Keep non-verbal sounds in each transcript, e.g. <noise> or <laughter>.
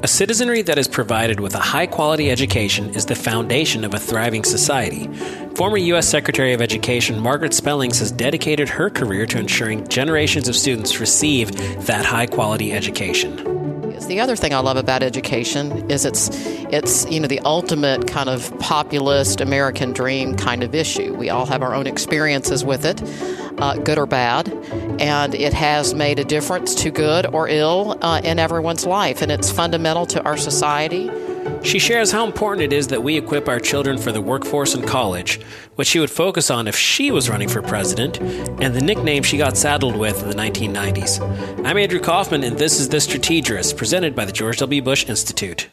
A citizenry that is provided with a high quality education is the foundation of a thriving society. Former U.S. Secretary of Education Margaret Spellings has dedicated her career to ensuring generations of students receive that high quality education. The other thing I love about education is it's it's you know the ultimate kind of populist American dream kind of issue. We all have our own experiences with it, uh, good or bad, and it has made a difference to good or ill uh, in everyone's life, and it's fundamental to our society. She shares how important it is that we equip our children for the workforce and college, what she would focus on if she was running for president, and the nickname she got saddled with in the 1990s. I'm Andrew Kaufman, and this is The Strategist, presented by the George W. Bush Institute.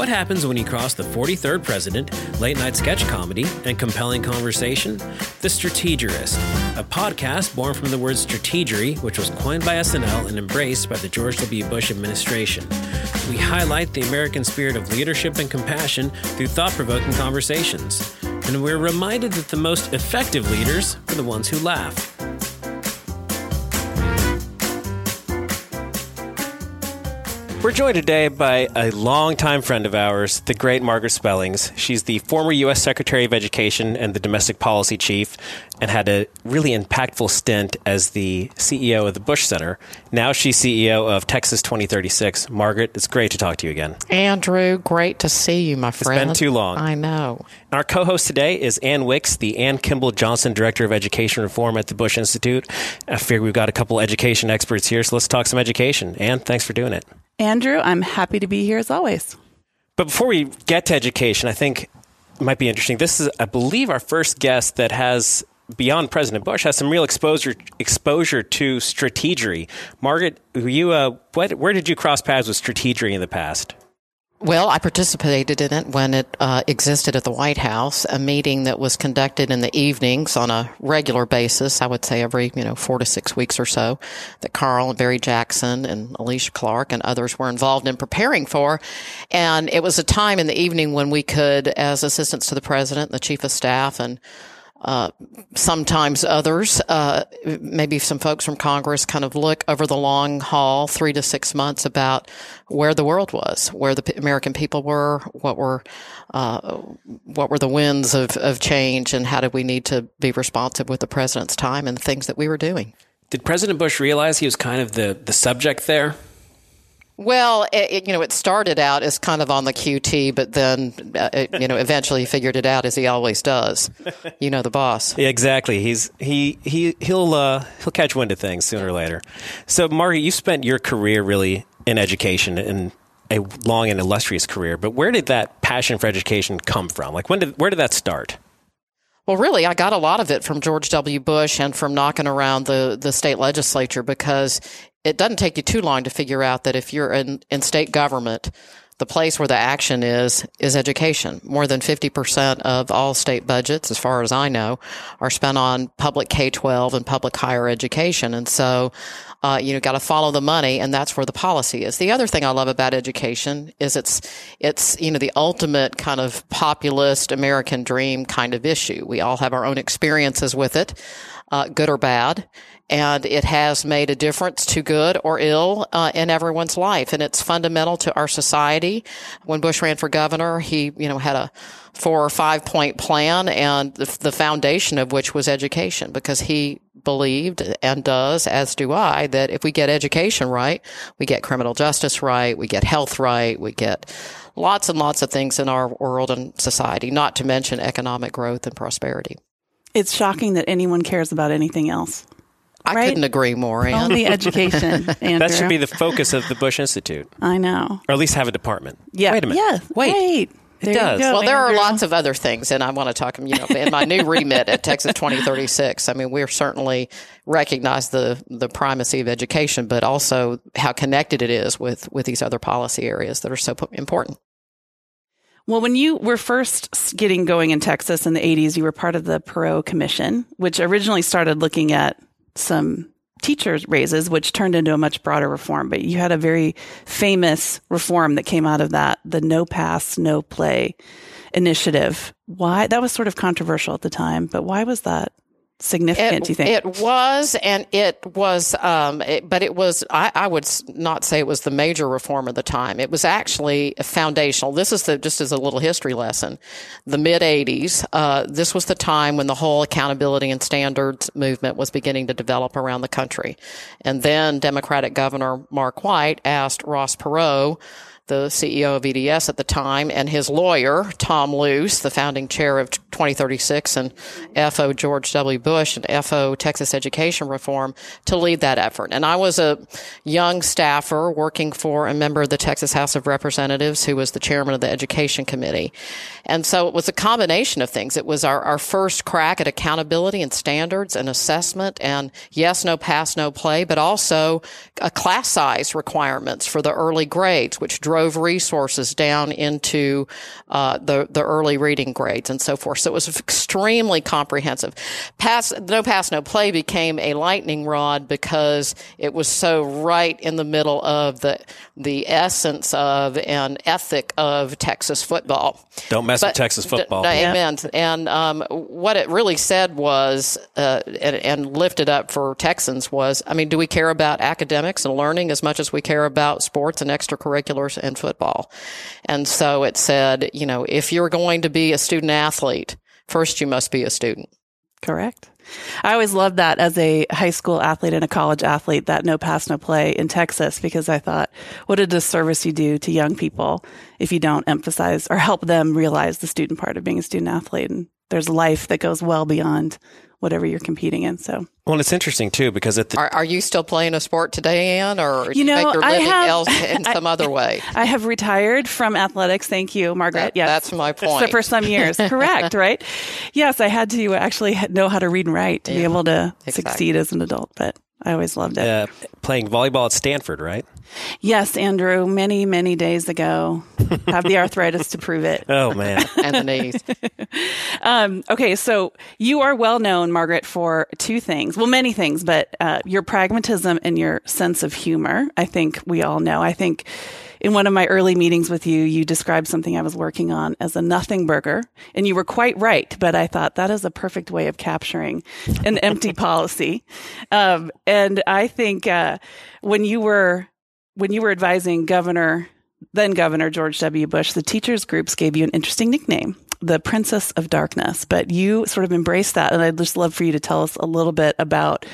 What happens when you cross the 43rd president, late night sketch comedy, and compelling conversation? The Strategist, a podcast born from the word strategery, which was coined by SNL and embraced by the George W. Bush administration. We highlight the American spirit of leadership and compassion through thought provoking conversations. And we're reminded that the most effective leaders are the ones who laugh. We're joined today by a longtime friend of ours, the great Margaret Spellings. She's the former U.S. Secretary of Education and the Domestic Policy Chief, and had a really impactful stint as the CEO of the Bush Center. Now she's CEO of Texas 2036. Margaret, it's great to talk to you again. Andrew, great to see you, my friend. It's been too long. I know. Our co host today is Anne Wicks, the Ann Kimball Johnson Director of Education Reform at the Bush Institute. I figure we've got a couple education experts here, so let's talk some education. Anne, thanks for doing it. Andrew, I'm happy to be here as always. But before we get to education, I think it might be interesting. This is, I believe, our first guest that has beyond President Bush has some real exposure exposure to strategery. Margaret, you uh, what, where did you cross paths with strategery in the past? Well, I participated in it when it uh, existed at the White House, a meeting that was conducted in the evenings on a regular basis. I would say every you know four to six weeks or so. That Karl and Barry Jackson and Alicia Clark and others were involved in preparing for, and it was a time in the evening when we could, as assistants to the president, the chief of staff, and uh, sometimes others, uh, maybe some folks from Congress kind of look over the long haul, three to six months about where the world was, where the American people were, what were, uh, what were the winds of, of change and how did we need to be responsive with the president's time and the things that we were doing. Did President Bush realize he was kind of the, the subject there? Well, it, it, you know, it started out as kind of on the QT, but then, uh, it, you know, eventually he figured it out as he always does. You know, the boss. Yeah, <laughs> exactly. He's he he he'll uh, he'll catch wind of things sooner or later. So, Margie, you spent your career really in education and a long and illustrious career. But where did that passion for education come from? Like, when did where did that start? Well, really, I got a lot of it from George W. Bush and from knocking around the, the state legislature because it doesn't take you too long to figure out that if you're in, in state government, the place where the action is is education. More than 50% of all state budgets, as far as I know, are spent on public K-12 and public higher education. And so, uh, you know, got to follow the money, and that's where the policy is. The other thing I love about education is it's it's you know the ultimate kind of populist American dream kind of issue. We all have our own experiences with it, uh, good or bad, and it has made a difference to good or ill uh, in everyone's life. And it's fundamental to our society. When bush ran for governor he you know had a four or five point plan and the, the foundation of which was education because he believed and does as do i that if we get education right we get criminal justice right we get health right we get lots and lots of things in our world and society not to mention economic growth and prosperity. It's shocking that anyone cares about anything else I right? couldn't agree more. Anne. Only education. <laughs> that should be the focus of the Bush Institute. I know. Or at least have a department. Yeah. Wait a minute. Yeah. Wait. Wait. It there does. Go, well, there are lots of other things, and I want to talk. You know, in my new remit at Texas 2036. I mean, we're certainly recognize the the primacy of education, but also how connected it is with with these other policy areas that are so important. Well, when you were first getting going in Texas in the 80s, you were part of the Perot Commission, which originally started looking at some teachers raises, which turned into a much broader reform. But you had a very famous reform that came out of that, the no pass, no play initiative. Why? That was sort of controversial at the time, but why was that? Significant, it, do you think? It was, and it was, um, it, but it was, I, I, would not say it was the major reform of the time. It was actually foundational. This is the, just as a little history lesson, the mid 80s, uh, this was the time when the whole accountability and standards movement was beginning to develop around the country. And then Democratic Governor Mark White asked Ross Perot, the CEO of EDS at the time, and his lawyer, Tom Luce, the founding chair of 2036 and FO George W. Bush and FO Texas Education Reform, to lead that effort. And I was a young staffer working for a member of the Texas House of Representatives who was the chairman of the Education Committee. And so it was a combination of things. It was our, our first crack at accountability and standards and assessment and yes, no pass, no play, but also a class size requirements for the early grades, which drove resources down into uh, the the early reading grades and so forth. So it was extremely comprehensive. Pass, no pass, no play became a lightning rod because it was so right in the middle of the the essence of and ethic of Texas football. Don't mess but, with Texas football. D- amen. Yeah. And um, what it really said was, uh, and, and lifted up for Texans was, I mean, do we care about academics and learning as much as we care about sports and extracurriculars and football? And so it said, you know, if you're going to be a student athlete, first you must be a student. Correct. I always loved that as a high school athlete and a college athlete, that no pass, no play in Texas, because I thought, what a disservice you do to young people if you don't emphasize or help them realize the student part of being a student athlete. And there's life that goes well beyond whatever you're competing in. So, well, it's interesting too because at the are, are you still playing a sport today, Anne, or you, know, you make your living have, else <laughs> in some I, other way? I have retired from athletics. Thank you, Margaret. That, yes, that's my point. So for some years, <laughs> correct, right? Yes, I had to actually know how to read and write to yeah, be able to exactly. succeed as an adult, but I always loved it. Uh, playing volleyball at Stanford, right? Yes, Andrew, many, many days ago. <laughs> Have the arthritis to prove it. Oh, man. <laughs> and the knees. <laughs> um, okay, so you are well known, Margaret, for two things. Well, many things, but uh, your pragmatism and your sense of humor. I think we all know. I think in one of my early meetings with you, you described something I was working on as a nothing burger, and you were quite right. But I thought that is a perfect way of capturing an empty policy. Um, and I think uh, when you were when you were advising Governor then Governor George W. Bush, the teachers groups gave you an interesting nickname, the Princess of Darkness. But you sort of embraced that, and I'd just love for you to tell us a little bit about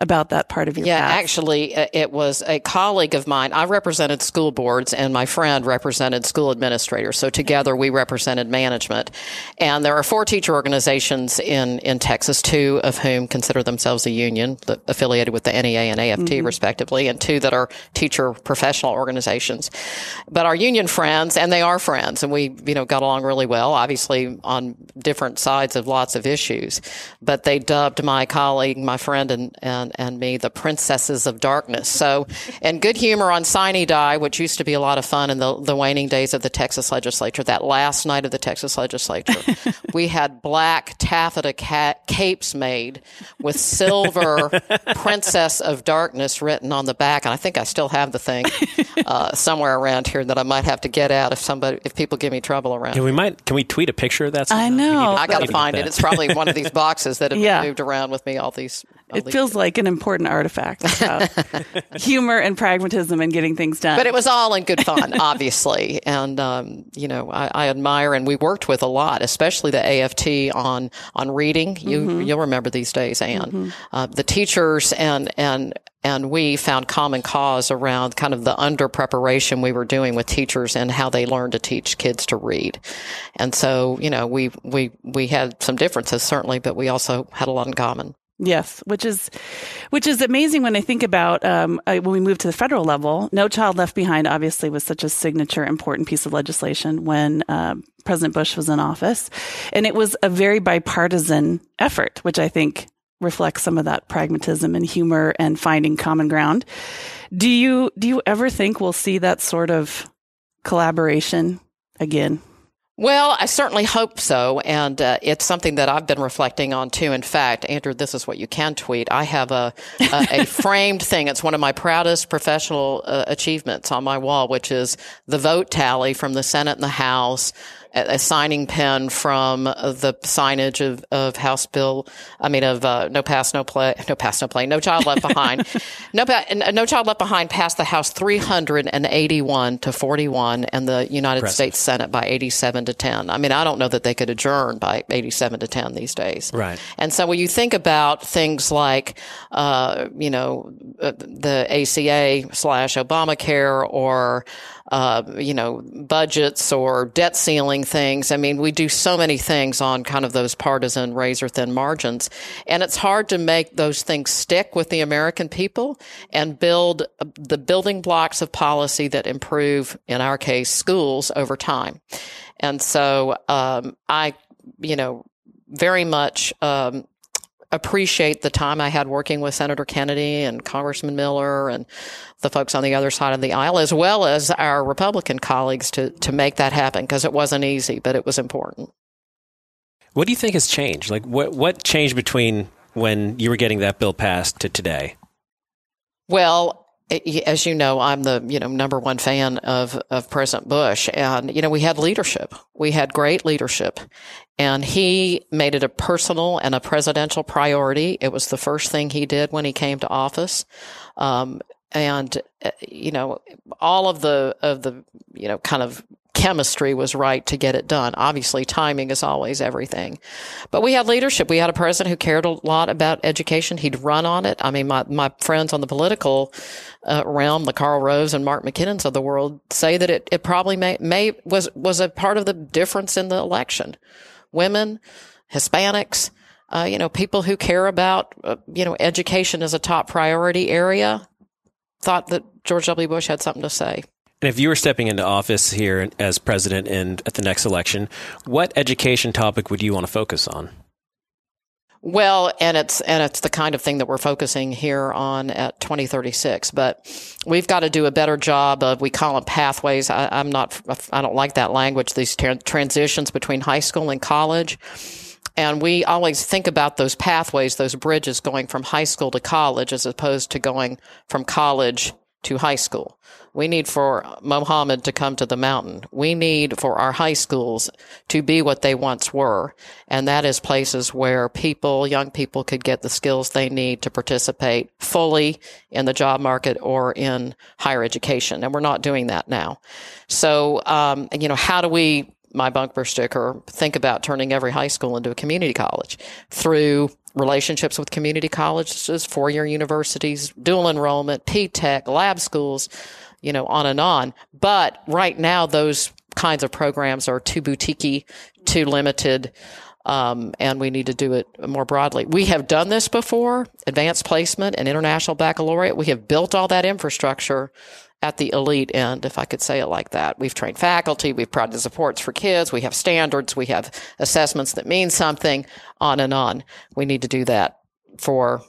about that part of your yeah path. actually uh, it was a colleague of mine. I represented school boards and my friend represented school administrators. So together we represented management. And there are four teacher organizations in, in texas two of whom consider themselves a union affiliated with the nea and aft mm-hmm. respectively and two that are teacher professional organizations. But our union friends and they are friends and we you know got along really well obviously on different sides of lots of issues. But they dubbed my colleague my friend and, and and, and me, the Princesses of Darkness. So, and good humor on Sine Die, which used to be a lot of fun in the, the waning days of the Texas legislature, that last night of the Texas legislature, <laughs> we had black taffeta cat capes made with silver <laughs> Princess of Darkness written on the back. And I think I still have the thing <laughs> uh, somewhere around here that I might have to get out if somebody, if people give me trouble around. Yeah, we might, can we tweet a picture of that? I know. I got to find it. It's probably one of these boxes that have yeah. moved around with me all these. All it these feels like like an important artifact <laughs> humor and pragmatism and getting things done. But it was all in good fun, <laughs> obviously. and, um, you know, I, I, admire and we worked with a lot, especially the AFT on, on reading. You, mm-hmm. you'll remember these days, Anne. Mm-hmm. Uh, the teachers and, and, and we found common cause around kind of the under preparation we were doing with teachers and how they learn to teach kids to read. And so, you know, we, we, we had some differences certainly, but we also had a lot in common. Yes, which is which is amazing when I think about um, I, when we moved to the federal level. No Child Left Behind obviously was such a signature, important piece of legislation when uh, President Bush was in office, and it was a very bipartisan effort, which I think reflects some of that pragmatism and humor and finding common ground. Do you do you ever think we'll see that sort of collaboration again? Well, I certainly hope so. And uh, it's something that I've been reflecting on too. In fact, Andrew, this is what you can tweet. I have a, a, a <laughs> framed thing. It's one of my proudest professional uh, achievements on my wall, which is the vote tally from the Senate and the House a signing pen from the signage of, of House Bill. I mean, of uh, No Pass, No Play, <laughs> No Pass, No Play, No Child Left Behind. <laughs> no, no Child Left Behind passed the House 381 to 41 and the United Impressive. States Senate by 87 to 10. I mean, I don't know that they could adjourn by 87 to 10 these days. Right. And so when you think about things like, uh, you know, uh, the ACA slash Obamacare or uh, you know, budgets or debt ceiling things. I mean, we do so many things on kind of those partisan razor thin margins. And it's hard to make those things stick with the American people and build uh, the building blocks of policy that improve, in our case, schools over time. And so, um, I, you know, very much, um, appreciate the time I had working with Senator Kennedy and Congressman Miller and the folks on the other side of the aisle, as well as our Republican colleagues to, to make that happen because it wasn't easy, but it was important. What do you think has changed? Like what, what changed between when you were getting that bill passed to today? Well, as you know, I'm the you know number one fan of of President Bush, and you know we had leadership. We had great leadership, and he made it a personal and a presidential priority. It was the first thing he did when he came to office. Um, and, uh, you know, all of the, of the, you know, kind of chemistry was right to get it done. Obviously, timing is always everything. But we had leadership. We had a president who cared a lot about education. He'd run on it. I mean, my, my friends on the political uh, realm, the Karl Roves and Mark McKinnons of the world, say that it, it probably may, may was was a part of the difference in the election women, Hispanics, uh, you know, people who care about, uh, you know, education as a top priority area thought that George W. Bush had something to say. And if you were stepping into office here as president and at the next election, what education topic would you want to focus on? Well, and it's and it's the kind of thing that we're focusing here on at 2036. But we've got to do a better job of we call them pathways. I, am not I don't like that language. These tra- transitions between high school and college. And we always think about those pathways, those bridges going from high school to college as opposed to going from college to high school. We need for Mohammed to come to the mountain. We need for our high schools to be what they once were. And that is places where people, young people could get the skills they need to participate fully in the job market or in higher education. And we're not doing that now. So, um, you know, how do we my bumper sticker, think about turning every high school into a community college through relationships with community colleges, four year universities, dual enrollment, P-TECH, lab schools, you know, on and on. But right now, those kinds of programs are too boutiquey, too limited. Um, and we need to do it more broadly. We have done this before, advanced placement and international baccalaureate. We have built all that infrastructure at the elite end, if I could say it like that. We've trained faculty, we've provided supports for kids, we have standards, we have assessments that mean something, on and on. We need to do that for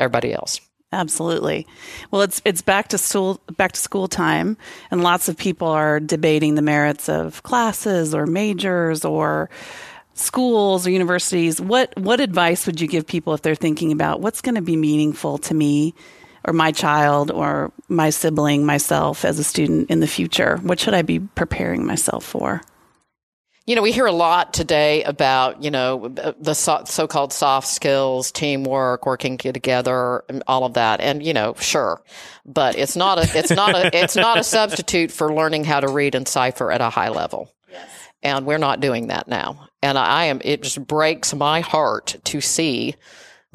everybody else. Absolutely. Well, it's it's back to school back to school time, and lots of people are debating the merits of classes or majors or schools or universities. What what advice would you give people if they're thinking about what's going to be meaningful to me or my child or my sibling, myself as a student in the future? What should I be preparing myself for? You know, we hear a lot today about, you know, the so called soft skills, teamwork, working together, and all of that. And, you know, sure. But it's not a, it's not a, it's not a <laughs> substitute for learning how to read and cipher at a high level. Yes. And we're not doing that now. And I am, it just breaks my heart to see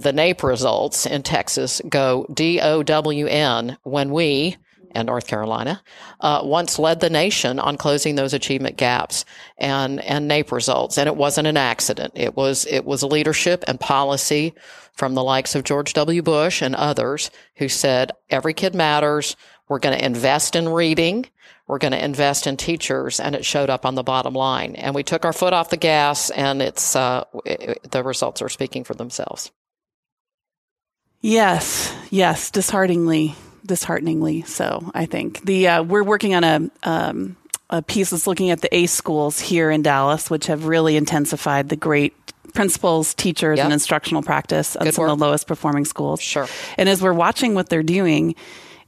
the NAEP results in Texas go DOWN when we, and North Carolina, uh, once led the nation on closing those achievement gaps and, and NAEP results. And it wasn't an accident. It was, it was leadership and policy from the likes of George W. Bush and others who said, every kid matters. We're going to invest in reading. We're going to invest in teachers. And it showed up on the bottom line. And we took our foot off the gas and it's, uh, it, the results are speaking for themselves. Yes, yes, dishearteningly, dishearteningly. So I think the uh, we're working on a um, a piece that's looking at the ACE schools here in Dallas, which have really intensified the great principals, teachers, yep. and instructional practice of Good some work. of the lowest performing schools. Sure. And as we're watching what they're doing,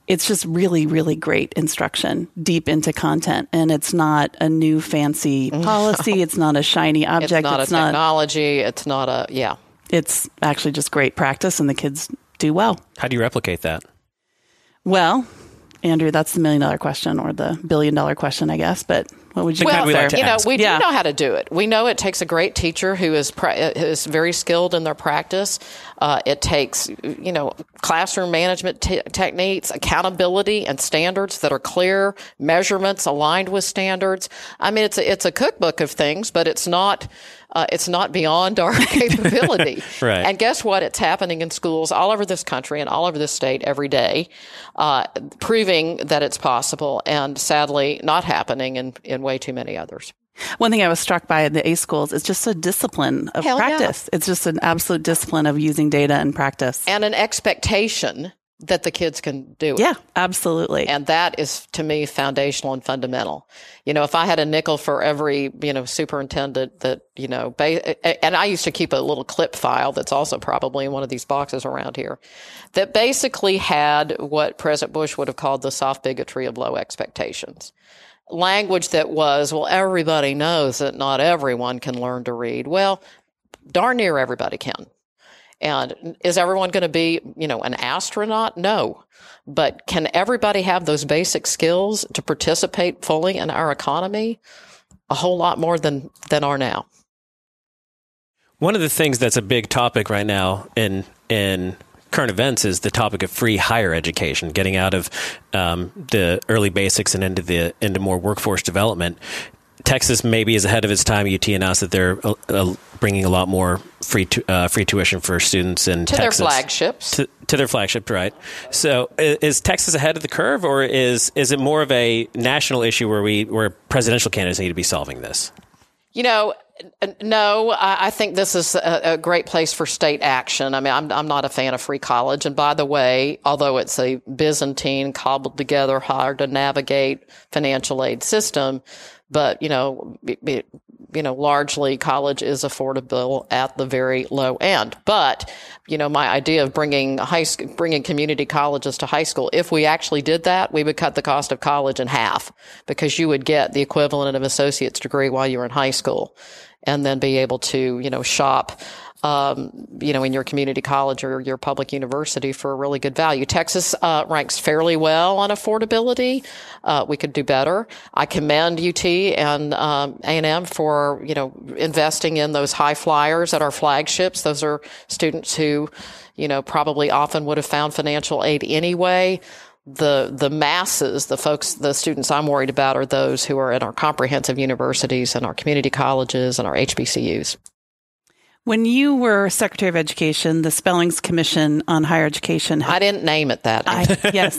it's just really, really great instruction deep into content. And it's not a new fancy policy. <laughs> It's not a shiny object. It's not a technology. It's not a, yeah. It's actually just great practice and the kids do well. How do you replicate that? Well, Andrew, that's the million dollar question or the billion dollar question, I guess. But what would you well, we like to you know, we Yeah. do know how to do it. We know it takes a great teacher who is pra- who is very skilled in their practice. Uh, it takes you know classroom management te- techniques, accountability, and standards that are clear, measurements aligned with standards. I mean, it's a, it's a cookbook of things, but it's not. Uh, it's not beyond our <laughs> capability. <laughs> Right. And guess what? It's happening in schools all over this country and all over this state every day, uh, proving that it's possible and sadly not happening in, in way too many others. One thing I was struck by in the A schools is just a discipline of Hell yeah. practice. It's just an absolute discipline of using data and practice. And an expectation that the kids can do it. yeah, absolutely. And that is to me foundational and fundamental. You know, if I had a nickel for every, you know, superintendent that, you know, ba- and I used to keep a little clip file that's also probably in one of these boxes around here that basically had what President Bush would have called the soft bigotry of low expectations. Language that was, well, everybody knows that not everyone can learn to read. Well, darn near everybody can. And is everyone going to be, you know, an astronaut? No. But can everybody have those basic skills to participate fully in our economy? A whole lot more than, than are now. One of the things that's a big topic right now in in current events is the topic of free higher education, getting out of um, the early basics and into the into more workforce development. Texas maybe is ahead of its time. UT announced that they're uh, uh, bringing a lot more free tu- uh, free tuition for students in To Texas their flagships. to, to their flagship, right? So, i- is Texas ahead of the curve, or is is it more of a national issue where we where presidential candidates need to be solving this? You know, no, I think this is a, a great place for state action. I mean, I'm, I'm not a fan of free college. And by the way, although it's a Byzantine, cobbled together, hard to navigate financial aid system, but, you know, be- you know, largely college is affordable at the very low end. But, you know, my idea of bringing high bringing community colleges to high school, if we actually did that, we would cut the cost of college in half because you would get the equivalent of associate's degree while you were in high school and then be able to, you know, shop, um, you know, in your community college or your public university for a really good value. Texas uh, ranks fairly well on affordability. Uh, we could do better. I commend UT and um, A&M for, you know, investing in those high flyers at our flagships. Those are students who, you know, probably often would have found financial aid anyway the the masses, the folks, the students I'm worried about are those who are in our comprehensive universities and our community colleges and our HBCUs. When you were Secretary of Education, the Spellings Commission on Higher Education. I didn't name it that. I, yes,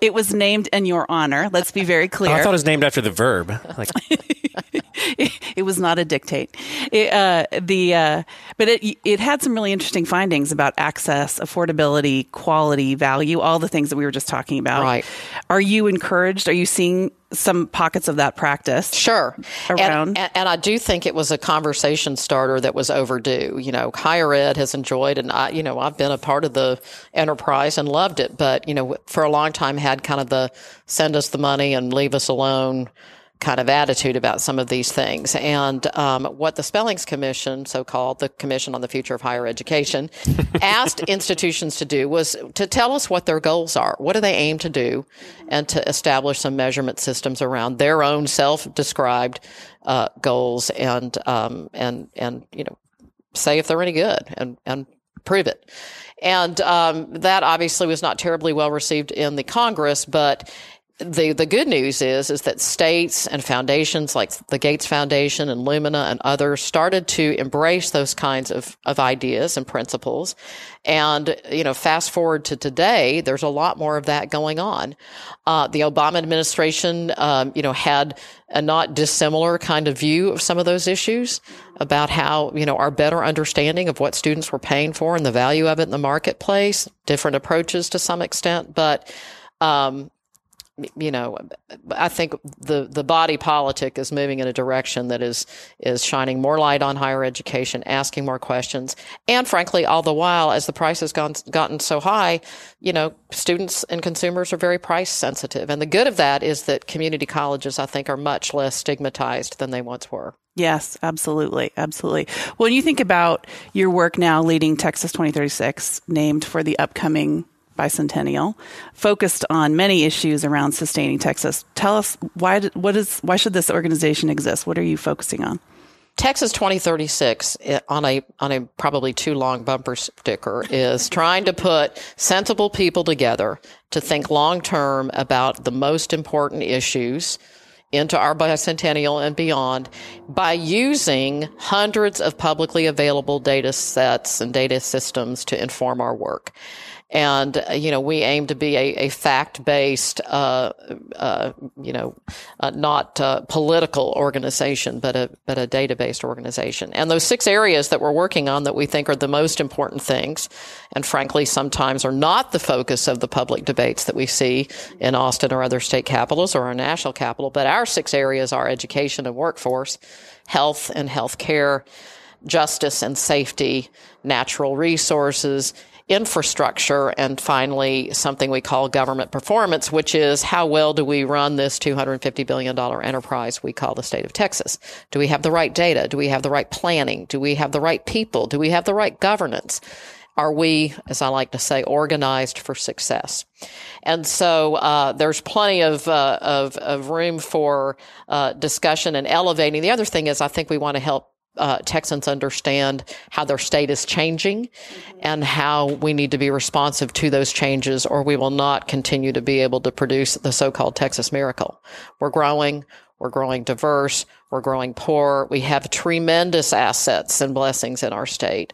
it was named in your honor. Let's be very clear. Oh, I thought it was named after the verb. Like, <laughs> <laughs> it was not a dictate. It, uh, the uh, but it it had some really interesting findings about access, affordability, quality, value, all the things that we were just talking about. Right. Are you encouraged? Are you seeing some pockets of that practice? Sure. Around. And, and, and I do think it was a conversation starter that was overdue. You know, higher ed has enjoyed, and I, you know, I've been a part of the enterprise and loved it, but, you know, for a long time had kind of the send us the money and leave us alone kind of attitude about some of these things. And um, what the Spellings Commission, so called the Commission on the Future of Higher Education, <laughs> asked institutions to do was to tell us what their goals are. What do they aim to do? And to establish some measurement systems around their own self described uh, goals and, um, and, and, you know, say if they're any good and, and prove it. And um, that obviously was not terribly well received in the Congress, but the the good news is is that states and foundations like the Gates Foundation and Lumina and others started to embrace those kinds of, of ideas and principles. And, you know, fast forward to today, there's a lot more of that going on. Uh, the Obama administration, um, you know, had a not dissimilar kind of view of some of those issues about how, you know, our better understanding of what students were paying for and the value of it in the marketplace, different approaches to some extent. But, um, you know, I think the, the body politic is moving in a direction that is, is shining more light on higher education, asking more questions. And frankly, all the while, as the price has gone, gotten so high, you know, students and consumers are very price sensitive. And the good of that is that community colleges, I think, are much less stigmatized than they once were. Yes, absolutely. Absolutely. When you think about your work now leading Texas 2036, named for the upcoming bicentennial, focused on many issues around sustaining Texas. Tell us why what is why should this organization exist? What are you focusing on? Texas 2036 eh, on a on a probably too long bumper sticker is <laughs> trying to put sensible people together to think long term about the most important issues into our bicentennial and beyond by using hundreds of publicly available data sets and data systems to inform our work. And, uh, you know, we aim to be a, a fact based, uh, uh, you know, uh, not uh, political organization, but a, but a data based organization. And those six areas that we're working on that we think are the most important things, and frankly, sometimes are not the focus of the public debates that we see in Austin or other state capitals or our national capital, but our six areas are education and workforce, health and health care, justice and safety, natural resources, infrastructure, and finally, something we call government performance, which is how well do we run this $250 billion enterprise we call the state of Texas? Do we have the right data? Do we have the right planning? Do we have the right people? Do we have the right governance? Are we, as I like to say, organized for success? And so uh, there's plenty of, uh, of, of room for uh, discussion and elevating. The other thing is, I think we want to help uh, Texans understand how their state is changing and how we need to be responsive to those changes, or we will not continue to be able to produce the so-called Texas miracle. We're growing. We're growing diverse. We're growing poor. We have tremendous assets and blessings in our state.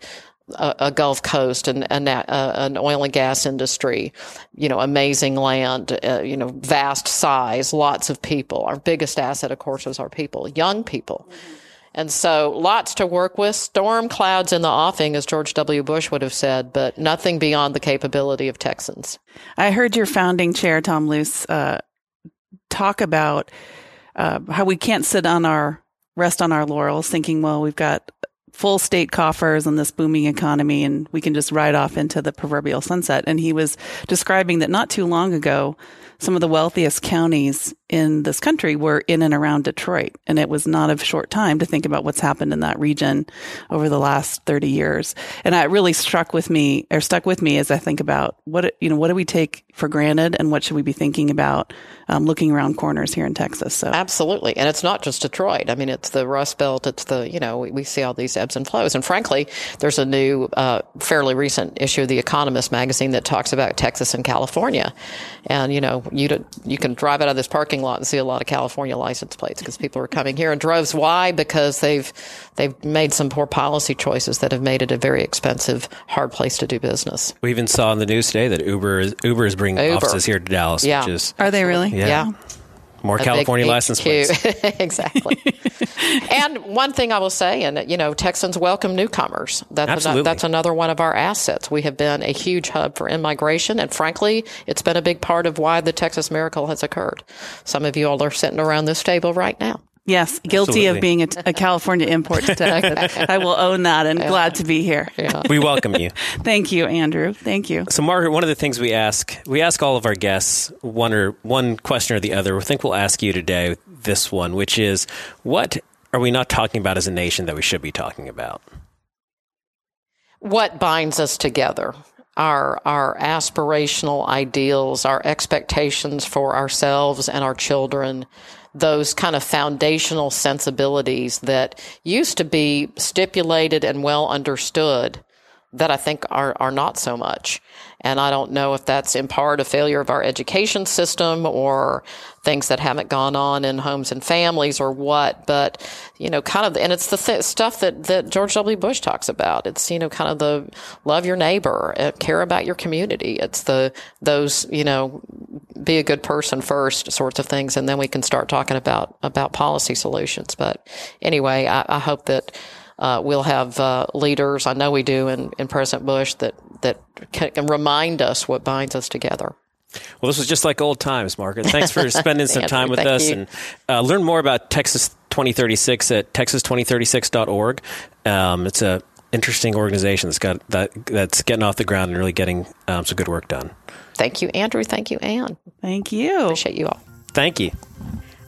A, a Gulf Coast and, and uh, an oil and gas industry, you know, amazing land, uh, you know, vast size, lots of people. Our biggest asset, of course, is our people, young people. Mm-hmm and so lots to work with. Storm clouds in the offing, as George W. Bush would have said, but nothing beyond the capability of Texans. I heard your founding chair, Tom Luce, uh, talk about uh, how we can't sit on our rest on our laurels thinking, well, we've got full state coffers and this booming economy and we can just ride off into the proverbial sunset. And he was describing that not too long ago, some of the wealthiest counties in this country were in and around Detroit. And it was not a short time to think about what's happened in that region over the last 30 years. And it really struck with me or stuck with me as I think about what, you know, what do we take for granted and what should we be thinking about um, looking around corners here in Texas? So absolutely. And it's not just Detroit. I mean, it's the Rust Belt. It's the, you know, we, we see all these ebbs and flows. And frankly, there's a new, uh, fairly recent issue of the Economist magazine that talks about Texas and California. And, you know, you, you can drive out of this parking lot and see a lot of California license plates because people are coming here in droves. Why? Because they've they've made some poor policy choices that have made it a very expensive, hard place to do business. We even saw in the news today that Uber is, Uber is bringing Uber. offices here to Dallas. Yeah. Which is, are they really? Yeah. yeah. More California license plates. <laughs> exactly. <laughs> and one thing I will say, and you know, Texans welcome newcomers. That's Absolutely. An, that's another one of our assets. We have been a huge hub for immigration, and frankly, it's been a big part of why the Texas miracle has occurred. Some of you all are sitting around this table right now. Yes, guilty Absolutely. of being a, a, California import <laughs> to Texas. I will own that and yeah. glad to be here. Yeah. <laughs> We welcome you. Thank you, Andrew. Thank you. So, Margaret, one of the things we ask, we ask all of our guests one or one question or the other. I think we'll ask you today this one, which is, what are we not talking about as a nation that we should be talking about? What binds us together? our our aspirational ideals, our expectations for ourselves and our children, those kind of foundational sensibilities that used to be stipulated and well understood that I think are, are not so much. And I don't know if that's in part a failure of our education system or things that haven't gone on in homes and families or what, but, you know, kind of, and it's the th- stuff that, that George W. Bush talks about. It's, you know, kind of the love your neighbor, uh, care about your community. It's the, those, you know, be a good person first sorts of things. And then we can start talking about, about policy solutions. But anyway, I, I hope that, uh, we'll have uh, leaders. I know we do in, in President Bush that that can remind us what binds us together. Well, this was just like old times, Margaret. Thanks for <laughs> spending some time with us thank and uh, learn more about Texas 2036 at texas2036.org. Um, it's a interesting organization that's got that that's getting off the ground and really getting um, some good work done. Thank you, Andrew. Thank you, Anne. Thank you. Appreciate you all. Thank you.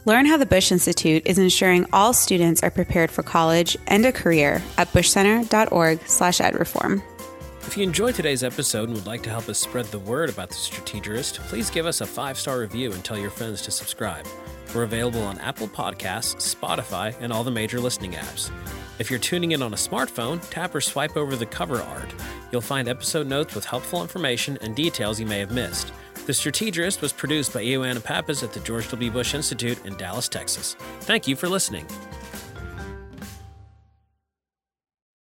Learn how the Bush Institute is ensuring all students are prepared for college and a career at bushcenter.org/edreform. If you enjoyed today's episode and would like to help us spread the word about the Strategist, please give us a five star review and tell your friends to subscribe. We're available on Apple Podcasts, Spotify, and all the major listening apps. If you're tuning in on a smartphone, tap or swipe over the cover art. You'll find episode notes with helpful information and details you may have missed. The Strategist was produced by Ioana Pappas at the George W. Bush Institute in Dallas, Texas. Thank you for listening.